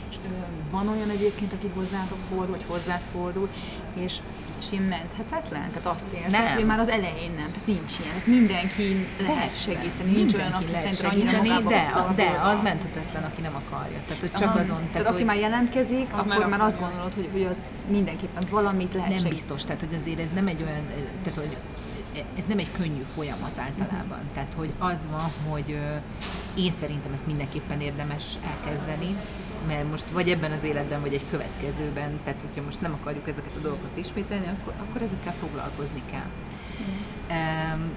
Speaker 2: És, ö, van olyan egyébként, aki hozzátok fordul, vagy hozzád fordul, és és én menthetetlen? Tehát azt érzed, nem. hogy már az elején nem, tehát nincs ilyen. Tehát mindenki lehet Persze. segíteni, nincs olyan, aki szerintem annyira
Speaker 3: de, de az menthetetlen, aki nem akarja. Tehát, hogy csak Aha. azon. Tehát,
Speaker 2: tehát hogy... aki már jelentkezik, az akkor már azt gondolod, hogy, hogy az mindenképpen valamit lehet
Speaker 3: Nem biztos, tehát hogy azért ez nem egy olyan, tehát hogy ez nem egy könnyű folyamat általában. Uh-huh. Tehát, hogy az van, hogy én szerintem ezt mindenképpen érdemes elkezdeni, mert most vagy ebben az életben, vagy egy következőben, tehát hogyha most nem akarjuk ezeket a dolgokat ismételni, akkor, akkor ezekkel foglalkozni kell. Mm.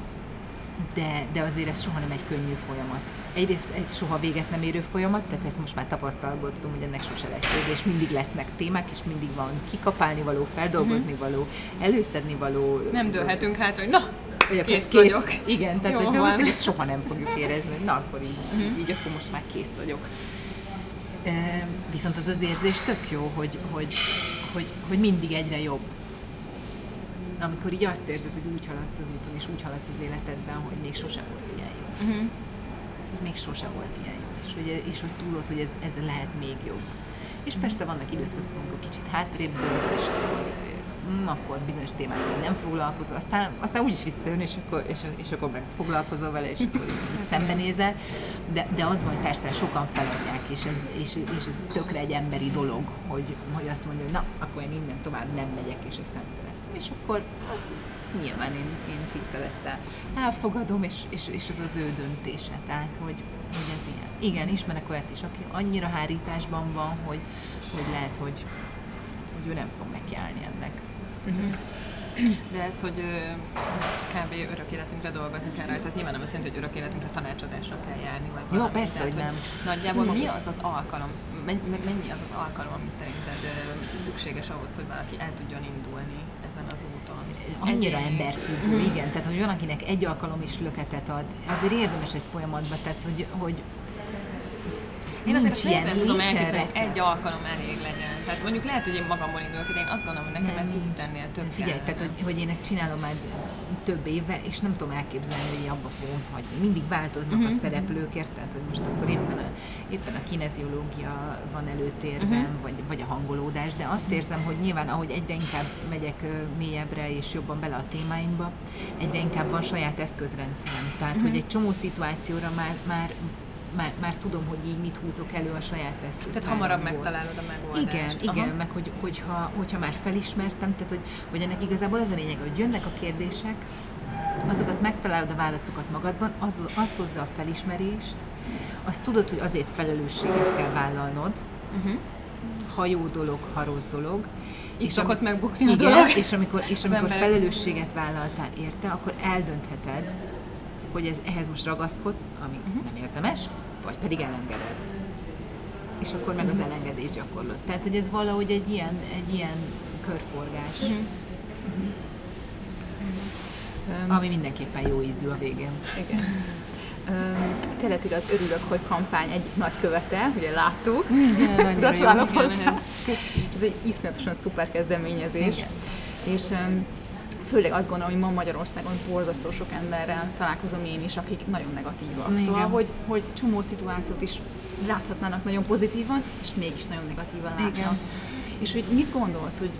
Speaker 3: De, de azért ez soha nem egy könnyű folyamat. Egyrészt egy soha véget nem érő folyamat, tehát ezt most már tapasztalatból tudom, hogy ennek sose lesz vége, és mindig lesznek témák, és mindig van kikapálni való, feldolgozni mm-hmm. való, előszedni való.
Speaker 1: Nem dőlhetünk hát, hogy na,
Speaker 3: kész, kész vagyok. Igen, tehát Jó, hogy ezt soha nem fogjuk érezni, na akkor így, mm-hmm. így akkor most már kész vagyok Viszont az az érzés tök jó, hogy, hogy, hogy, hogy mindig egyre jobb. Amikor így azt érzed, hogy úgy haladsz az úton, és úgy haladsz az életedben, hogy még sose volt ilyen jó. Uh-huh. Hogy még sose volt ilyen jó. És hogy, és hogy tudod, hogy ez, ez lehet még jobb. És persze vannak időszakok, amikor kicsit hátrébb dőlsz, és akkor hm, akkor bizonyos témákkal nem foglalkozol, aztán, aztán úgyis visszajön, és akkor, és, és akkor meg foglalkozol vele, és akkor így szembenézel. De, de az van, hogy persze sokan feladják, és ez, és, és ez tökre egy emberi dolog, hogy, hogy azt mondja, hogy na, akkor én innen tovább nem megyek, és ezt nem szeretem. És akkor az nyilván én, én tisztelettel elfogadom, és, és, és ez az ő döntése. Tehát, hogy, hogy ez ilyen. Igen, ismerek olyat is, aki annyira hárításban van, hogy, hogy lehet, hogy, hogy ő nem fog nekiállni ennek. Uh-huh.
Speaker 1: De ez, hogy kb. örök életünkre dolgozni kell rajta, az nyilván nem azt jelenti, hogy örök életünkre tanácsadásra kell járni. Vagy
Speaker 3: Jó, valami. persze, Tehát, hogy nem.
Speaker 1: Nagyjából mi az az alkalom, mennyi az az alkalom, ami szerinted szükséges ahhoz, hogy valaki el tudjon indulni ezen az úton?
Speaker 3: Annyira emberfüggő, igen. Tehát, hogy van, akinek egy alkalom is löketet ad. Azért érdemes egy folyamatba, tehát, hogy, hogy
Speaker 1: én azért ilyen, tudom elképzelni, hogy egy alkalom elég legyen. Tehát mondjuk lehet, hogy én magamból indulok, de én azt gondolom, hogy nekem egy picit ennél több
Speaker 3: Figyelj, tehát hogy, hogy én ezt csinálom már több éve, és nem tudom elképzelni, hogy abba fogom hagyni. Mindig változnak uh-huh. a mhm. szereplők, tehát hogy most akkor éppen a, éppen a kineziológia van előtérben, uh-huh. vagy, vagy a hangolódás, de azt érzem, hogy nyilván ahogy egyre inkább megyek mélyebbre és jobban bele a témáimba, egyre inkább van saját eszközrendszerem. Tehát, uh-huh. hogy egy csomó szituációra már, már már, már tudom, hogy így mit húzok elő a saját eszközt.
Speaker 1: Tehát hamarabb megtalálod a megoldást.
Speaker 3: Igen, Aha. igen, meg hogy, hogyha, hogyha már felismertem, tehát hogy, hogy ennek igazából az a lényeg, hogy jönnek a kérdések, azokat megtalálod a válaszokat magadban, az, az hozza a felismerést, azt tudod, hogy azért felelősséget kell vállalnod, uh-huh. ha jó dolog, ha rossz dolog,
Speaker 1: Itt és szokott megbukni
Speaker 3: a igen, dolog. És amikor, és amikor felelősséget vállaltál érte, akkor eldöntheted, hogy ez, ehhez most ragaszkodsz, ami uh-huh. nem érdemes, vagy pedig elengeded. És akkor meg az elengedés gyakorlott. Tehát, hogy ez valahogy egy ilyen, egy ilyen körforgás. Uh-huh. Uh-huh. Ami mindenképpen jó ízű a végén.
Speaker 2: Igen. Tényleg igaz, örülök, hogy kampány egyik nagykövete, ugye láttuk. Gratulálok hozzá. Ez egy iszonyatosan szuper kezdeményezés. Igen. És um, főleg azt gondolom, hogy ma Magyarországon borzasztó sok emberrel találkozom én is, akik nagyon negatívak. Igen. Szóval, hogy, hogy csomó szituációt is láthatnának nagyon pozitívan, és mégis nagyon negatívan látnak. Igen. És hogy mit gondolsz, hogy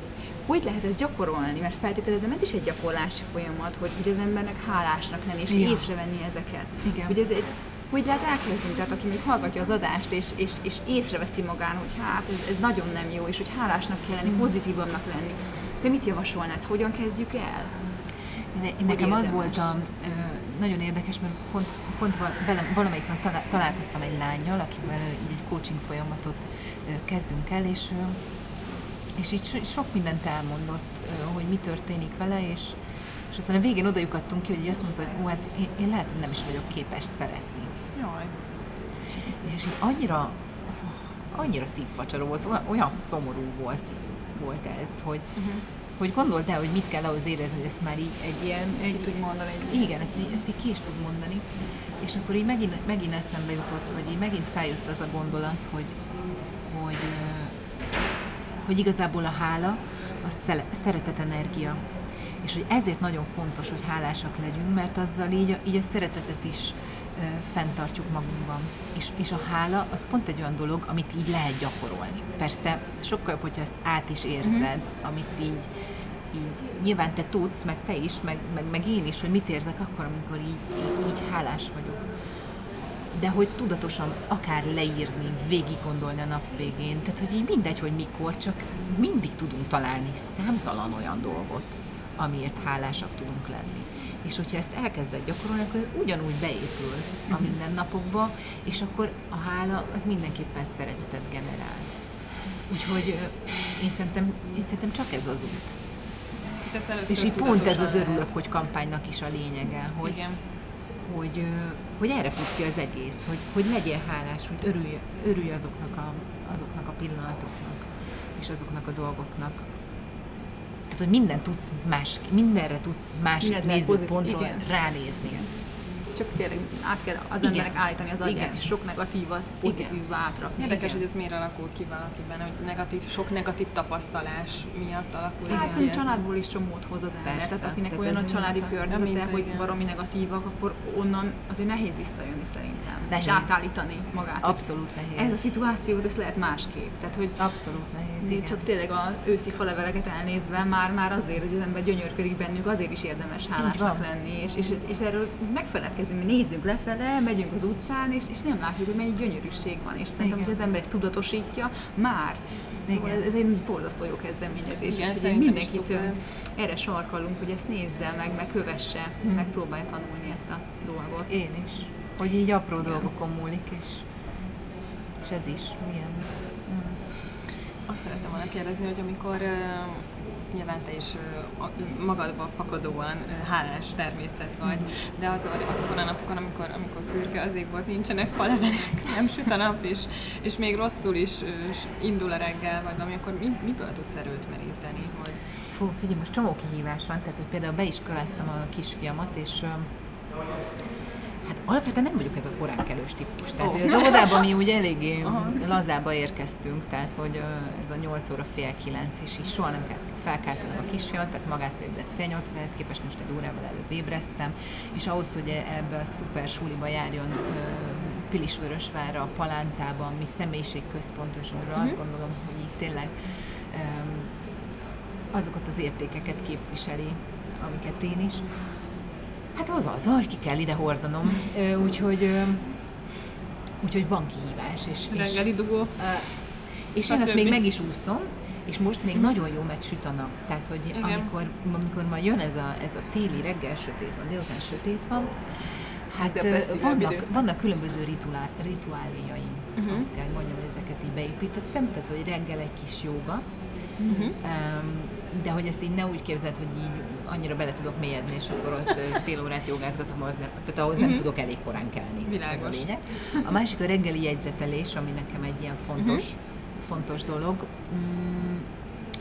Speaker 2: hogy lehet ezt gyakorolni? Mert feltételezem, ez is egy gyakorlási folyamat, hogy, hogy az embernek hálásnak lenni, és ja. észrevenni ezeket. Igen. Hogy ez egy, hogy lehet elkezdeni? Tehát aki még hallgatja az adást, és, és, és észreveszi magán, hogy hát ez, ez nagyon nem jó, és hogy hálásnak kell lenni, mm. pozitívabbnak lenni te mit javasolnád? Hogyan kezdjük el?
Speaker 3: Ne, nekem az volt a, nagyon érdekes, mert pont, pont velem, valamelyik nap talál, találkoztam egy lányjal, akivel így egy coaching folyamatot kezdünk el, és, és így sok mindent elmondott, hogy mi történik vele, és, és aztán a végén oda ki, hogy azt mondta, hogy ó, hát én, én lehet, hogy nem is vagyok képes szeretni. Jaj. És így annyira, annyira szívfacsaró volt, olyan szomorú volt volt ez, hogy, uh-huh. Hogy gondold el, hogy mit kell ahhoz érezni, ezt már így egy ilyen...
Speaker 1: Egy, ki tud mondani.
Speaker 3: Egy, igen, ezt így, ezt így ki is tud mondani. És akkor így megint, megint eszembe jutott, hogy így megint feljött az a gondolat, hogy, hogy, hogy igazából a hála az szeretet energia. És hogy ezért nagyon fontos, hogy hálásak legyünk, mert azzal így, így a szeretetet is fenntartjuk magunkban. És, és a hála az pont egy olyan dolog, amit így lehet gyakorolni. Persze sokkal jobb, hogyha ezt át is érzed, uh-huh. amit így, így nyilván te tudsz, meg te is, meg, meg, meg én is, hogy mit érzek akkor, amikor így, így, így hálás vagyok. De hogy tudatosan akár leírni, végig gondolni a nap végén, tehát hogy így mindegy, hogy mikor, csak mindig tudunk találni számtalan olyan dolgot, amiért hálásak tudunk lenni. És hogyha ezt elkezded gyakorolni, akkor ugyanúgy beépül a mhm. mindennapokba, és akkor a hála az mindenképpen szeretetet generál. Úgyhogy én szerintem, én szerintem csak ez az út. És így pont ez az örülök, hogy kampánynak is a lényege, hogy, Igen. hogy, hogy erre fut ki az egész, hogy, hogy legyél hálás, hogy örülj, örülj azoknak, a, azoknak a pillanatoknak, és azoknak a dolgoknak, tehát, hogy minden tudsz más, mindenre tudsz más nézőpontról ránézni.
Speaker 2: Csak tényleg át kell az Igen. emberek állítani az agyát, és sok negatívat pozitívba átrakni.
Speaker 1: Érdekes, hogy ez miért alakul ki valakiben, hogy negatív, sok negatív tapasztalás miatt alakul
Speaker 2: Hát szerintem családból is csomót hoz az ember. Persze, tehát akinek tehát olyan a családi környezete, hogy baromi negatívak, akkor onnan azért nehéz visszajönni szerintem. Nehéz. És átállítani magát.
Speaker 3: Abszolút nehéz.
Speaker 2: Ez a szituáció, ez lehet másképp. Tehát, hogy
Speaker 3: Abszolút nehéz. Igen.
Speaker 2: Csak tényleg a őszi faleveleket elnézve már, már azért, hogy az ember gyönyörködik bennük, azért is érdemes hálásnak lenni. És, és, és erről megfeledkezünk, mi nézzünk lefele, megyünk az utcán, és, és nem látjuk, hogy mennyi gyönyörűség van. És szerintem, hogy az ember ezt tudatosítja, már. Szóval ez, ez egy borzasztó jó kezdeményezés. Igen, úgyhogy mindenkit erre sarkalunk, hogy ezt nézze meg, meg kövesse, hmm. meg próbálja tanulni ezt a dolgot.
Speaker 3: Én is. Hogy így apró Igen. dolgokon múlik, és, és ez is milyen.
Speaker 1: Azt szerettem volna kérdezni, hogy amikor nyilván te is magadban fakadóan hálás természet vagy, mm. de az, azokon a napokon, amikor, amikor szürke az ég volt, nincsenek falevelek, nem süt a nap, és, és még rosszul is indul a reggel, vagy valami, akkor mi, miből tudsz erőt meríteni? Hogy...
Speaker 3: Fú, figyelj, most csomó kihívás van, tehát hogy például beiskoláztam a kisfiamat, és alapvetően nem vagyok ez a koránkelős típus. Tehát, oh. hogy az óvodában mi úgy eléggé lazába érkeztünk, tehát, hogy ez a 8 óra fél 9, és így soha nem kellett felkeltem a kisfiamat, tehát magát ébredt fél 8 ehhez képest most egy órával előbb ébreztem, és ahhoz, hogy ebbe a szuper suliba járjon Pilisvörösvárra, a Palántában, mi személyiségközpontos, amiről uh-huh. azt gondolom, hogy itt tényleg azokat az értékeket képviseli, amiket én is, Hát az az, hogy ki kell ide hordanom. Úgyhogy, úgyhogy van kihívás. És,
Speaker 1: Reggeli dugó.
Speaker 3: És én azt még meg is úszom, és most még nagyon jó megy süt a nap. Tehát, hogy amikor, amikor ma jön ez a, ez a téli reggel sötét van, délután sötét van, hát vannak, vannak különböző rituál, rituáléjaim. Uh-huh. Azt kell mondjam, hogy ezeket így beépítettem, tehát, hogy reggel egy kis joga, uh-huh. um, de hogy ezt így ne úgy képzeld, hogy így annyira bele tudok mélyedni, és akkor ott fél órát jogázgatom, az nem, tehát ahhoz nem uh-huh. tudok elég korán kelni.
Speaker 1: Világos.
Speaker 3: Ez a lényeg. A másik a reggeli jegyzetelés, ami nekem egy ilyen fontos, uh-huh. fontos dolog. Mm,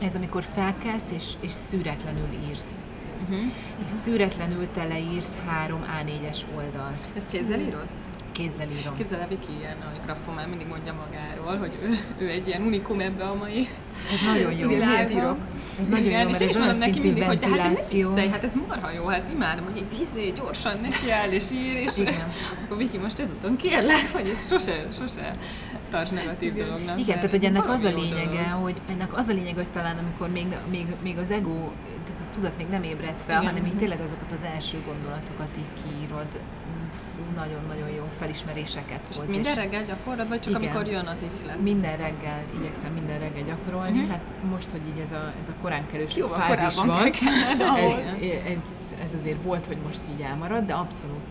Speaker 3: ez amikor felkelsz, és, és szüretlenül írsz. Uh-huh. És szüretlenül teleírsz három A4-es oldalt.
Speaker 1: Ezt kézzel írod?
Speaker 3: Kézzel írom.
Speaker 1: Képzel el, Viki ilyen, ahogy grafomán mindig mondja magáról, hogy ő, ő egy ilyen unikum ebbe a mai
Speaker 3: Ez nagyon jó. Miért írok? Ez nagyon Igen, jó, mert ez olyan szintű mindig.
Speaker 1: Hogy, de hát, hát ez marha jó, hát imádom, hogy izé, gyorsan neki áll és ír, és Igen. akkor Viki most ezúton kérlek, hogy ez sose, sose tarts negatív Igen. dolognak.
Speaker 3: Igen, tehát hogy ennek az a lényege, dolog. hogy ennek az a lényege, hogy talán amikor még, még, még az ego tudat még nem ébredt fel, Igen. hanem így tényleg azokat az első gondolatokat így kiírod, nagyon-nagyon jó felismeréseket hoz.
Speaker 1: És minden reggel gyakorlod, vagy csak igen, amikor jön az ihlet?
Speaker 3: Minden reggel, igyekszem minden reggel gyakorolni. Uh-huh. Hát most, hogy így ez a, ez a korán kelős jó, fázis van, ez, ez, ez azért volt, hogy most így elmarad, de abszolút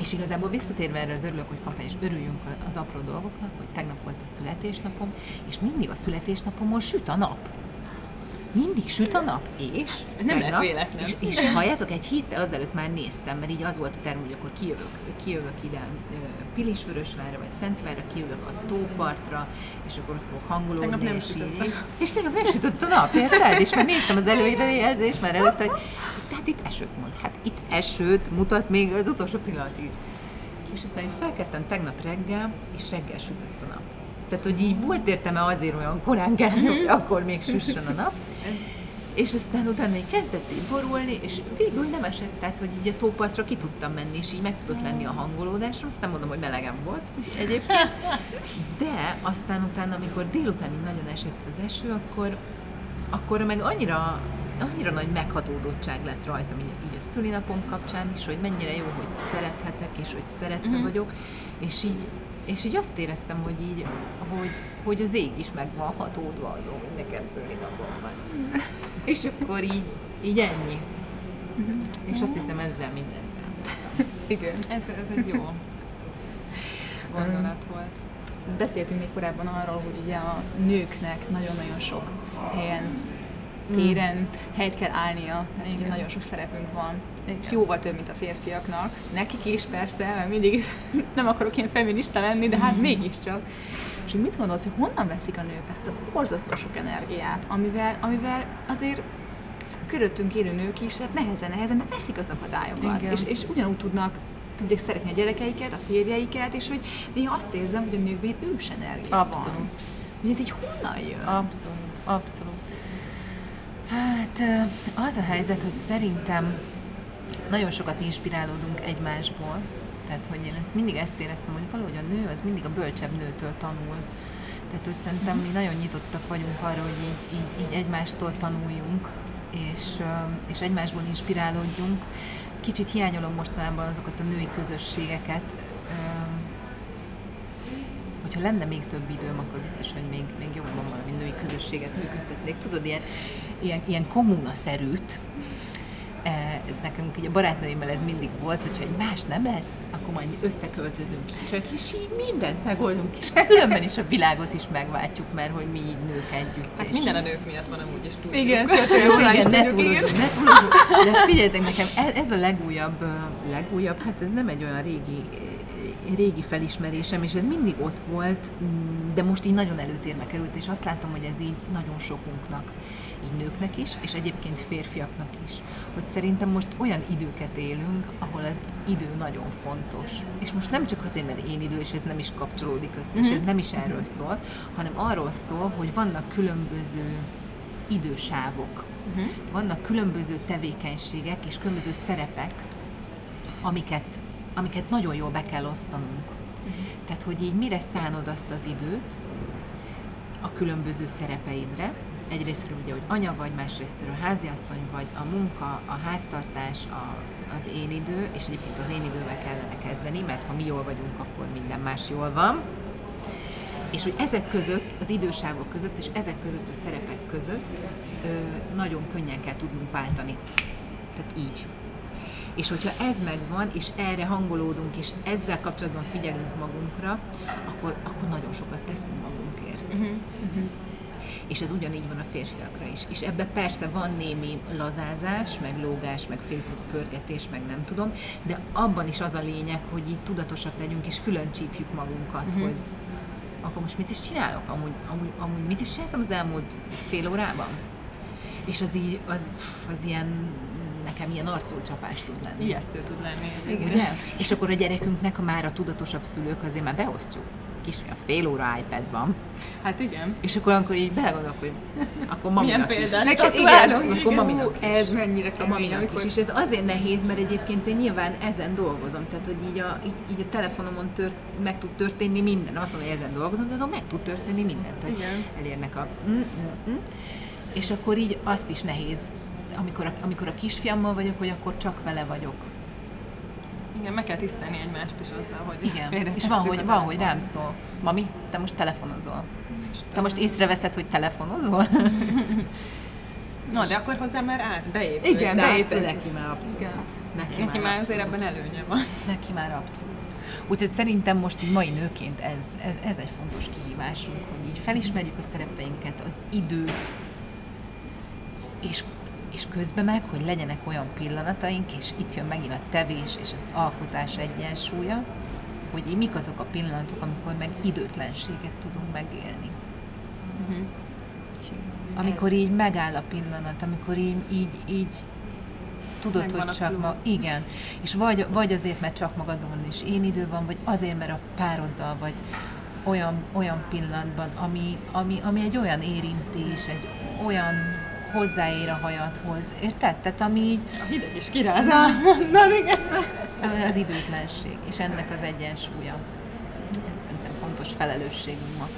Speaker 3: és igazából visszatérve erre az örülök, hogy kampány, és örüljünk az apró dolgoknak, hogy tegnap volt a születésnapom, és mindig a születésnapomon süt a nap mindig süt a nap, és
Speaker 1: nem tegnap, véletlen.
Speaker 3: És, és halljátok, egy héttel azelőtt már néztem, mert így az volt a terv, hogy akkor kijövök, kijövök ide Pilisvörösvárra, vagy Szentvárra, kijövök a tópartra, és akkor ott fogok hangolódni,
Speaker 1: és, így,
Speaker 3: és, és tegnap nem sütött a nap, érted? És már néztem az előrejelzést, már előtt, hogy tehát itt esőt mond, hát itt esőt mutat még az utolsó pillanatig. És aztán én felkeltem tegnap reggel, és reggel sütött a nap. Tehát, hogy így volt értelme azért olyan korán kell, hogy akkor még süssön a nap. És aztán utána így kezdett így borulni, és végül nem esett, tehát hogy így a tópartra ki tudtam menni, és így meg tudott lenni a hangolódásom, azt nem mondom, hogy melegem volt egyébként, de aztán utána, amikor délután így nagyon esett az eső, akkor, akkor meg annyira, annyira nagy meghatódottság lett rajtam így, így a szülinapom kapcsán is, hogy mennyire jó, hogy szerethetek, és hogy szeretve mm-hmm. vagyok, és így és így azt éreztem, hogy így, hogy, hogy az ég is meg van hatódva azon, hogy nekem napom van. és akkor így, így ennyi. és azt hiszem ezzel mindent
Speaker 1: Igen. Ez, ez egy jó gondolat volt.
Speaker 2: Beszéltünk még korábban arról, hogy ugye a nőknek nagyon-nagyon sok helyen téren helyt kell állnia, tehát ugye nagyon sok szerepünk van, Igen. és jóval több, mint a férfiaknak. Nekik is persze, mert mindig nem akarok én feminista lenni, de hát mm. mégiscsak. És mit gondolsz, hogy honnan veszik a nők ezt a borzasztó sok energiát, amivel, amivel azért körülöttünk élő nők is hát nehezen, nehezen, de veszik az akadályokat, és, és ugyanúgy tudnak tudják szeretni a gyerekeiket, a férjeiket, és hogy néha azt érzem, hogy a nőkben ős energia
Speaker 3: Abszolút.
Speaker 2: van. Hogy ez így honnan jön?
Speaker 3: Abszolút, abszolút. Hát az a helyzet, hogy szerintem nagyon sokat inspirálódunk egymásból. Tehát, hogy én ezt mindig ezt éreztem, hogy valahogy a nő az mindig a bölcsebb nőtől tanul. Tehát, hogy szerintem mi nagyon nyitottak vagyunk arra, hogy így, így, így egymástól tanuljunk, és, és egymásból inspirálódjunk. Kicsit hiányolom mostanában azokat a női közösségeket, hogyha lenne még több időm, akkor biztos, hogy még, még jobban valami női közösséget működtetnék. Tudod, ilyen, ilyen, ilyen kommunaszerűt, e, ez nekünk ugye a barátnőimmel ez mindig volt, hogyha egy más nem lesz, akkor majd összeköltözünk csak, és így mindent megoldunk, és különben is a világot is megváltjuk, mert hogy mi így nők együtt.
Speaker 1: Hát minden a nők miatt van amúgy, és tudjuk.
Speaker 2: Igen,
Speaker 3: jó, igen, ne túlozunk, ne túlozunk. De figyeljetek nekem, ez, ez a legújabb, legújabb, hát ez nem egy olyan régi régi felismerésem, és ez mindig ott volt, de most így nagyon előtérbe került, és azt látom, hogy ez így nagyon sokunknak, így nőknek is, és egyébként férfiaknak is, hogy szerintem most olyan időket élünk, ahol az idő nagyon fontos. És most nem csak azért, mert én idő, és ez nem is kapcsolódik össze, mm-hmm. és ez mhm. nem is erről szól, hanem arról szól, hogy vannak különböző idősávok, uh-huh. vannak különböző tevékenységek és különböző szerepek, amiket amiket nagyon jól be kell osztanunk. Uh-huh. Tehát, hogy így mire szánod azt az időt a különböző szerepeidre, egyrésztről ugye, hogy anya vagy, másrésztről háziasszony vagy, a munka, a háztartás, a, az én idő, és egyébként az én idővel kellene kezdeni, mert ha mi jól vagyunk, akkor minden más jól van. És hogy ezek között, az idősávok között, és ezek között a szerepek között ö, nagyon könnyen kell tudnunk váltani. Tehát így. És hogyha ez megvan, és erre hangolódunk, és ezzel kapcsolatban figyelünk magunkra, akkor, akkor nagyon sokat teszünk magunkért. Uh-huh. Uh-huh. És ez ugyanígy van a férfiakra is. És ebbe persze van némi lazázás, meg lógás, meg Facebook pörgetés, meg nem tudom, de abban is az a lényeg, hogy így tudatosak legyünk, és fülön csípjük magunkat, uh-huh. hogy akkor most mit is csinálok? Amúgy, amúgy, amúgy mit is csináltam az elmúlt fél órában? És az így, az, az ilyen nekem ilyen arculcsapás tud lenni.
Speaker 1: Ijesztő tud lenni.
Speaker 3: Igen. Ugye? És akkor a gyerekünknek a már a tudatosabb szülők azért már beosztjuk. Kisfiam, fél óra iPad van.
Speaker 1: Hát igen.
Speaker 3: És akkor, akkor így belegondolok, hogy akkor maminak
Speaker 1: Milyen
Speaker 3: is.
Speaker 1: Neked, igen, akkor
Speaker 3: igen. maminak is.
Speaker 2: Ez mennyire kemény.
Speaker 3: Maminak amikor... is. És ez azért nehéz, mert egyébként én nyilván ezen dolgozom. Tehát, hogy így a, így, így a telefonomon tört, meg tud történni minden. Azt mondom, hogy ezen dolgozom, de azon meg tud történni mindent. Hogy igen. elérnek a... Mm, mm, mm. És akkor így azt is nehéz amikor a, amikor a kisfiammal vagyok, hogy akkor csak vele vagyok.
Speaker 1: Igen, meg kell tisztelni egymást is azzal, hogy
Speaker 3: Igen, és van, hogy, van, hogy rám szól. Mami, te most telefonozol. Te most észreveszed, hogy telefonozol?
Speaker 1: Na, de akkor hozzá már át, beépült.
Speaker 3: Igen, beépült. Neki már abszolút.
Speaker 1: Neki, neki már, azért ebben előnye van.
Speaker 3: Neki már abszolút. Úgyhogy szerintem most így mai nőként ez, ez, ez egy fontos kihívásunk, hogy így felismerjük a szerepeinket, az időt, és és közben meg, hogy legyenek olyan pillanataink, és itt jön megint a tevés és az alkotás egyensúlya, hogy mik azok a pillanatok, amikor meg időtlenséget tudunk megélni. Uh-huh. Amikor így megáll a pillanat, amikor így, így, így tudod, Megvan hogy csak ma, igen, és vagy, vagy azért, mert csak magadon is én idő van, vagy azért, mert a pároddal vagy olyan, olyan pillanatban, ami, ami, ami egy olyan érintés, egy olyan hozzáér a hajadhoz. Érted? Tehát ami így...
Speaker 1: A hideg is kiráz, mondani, igen.
Speaker 3: Az időtlenség, és ennek az egyensúlya. Ez szerintem fontos felelősségünk ma.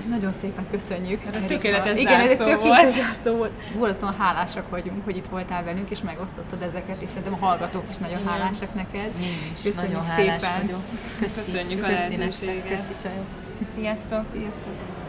Speaker 2: Hát nagyon szépen köszönjük.
Speaker 1: Hát a tökéletes
Speaker 2: Igen, ez egy tökéletes zárszó volt. Borzasztóan hálásak vagyunk, hogy itt voltál velünk, és megosztottad ezeket, és szerintem a hallgatók is nagyon hálásak neked.
Speaker 3: Én
Speaker 2: is Köszönjük nagyon szépen.
Speaker 3: Vagyok. Köszi.
Speaker 1: Köszönjük a lehetőséget.
Speaker 3: Köszi, csajok.
Speaker 1: Sziasztok.
Speaker 2: Sziasztok.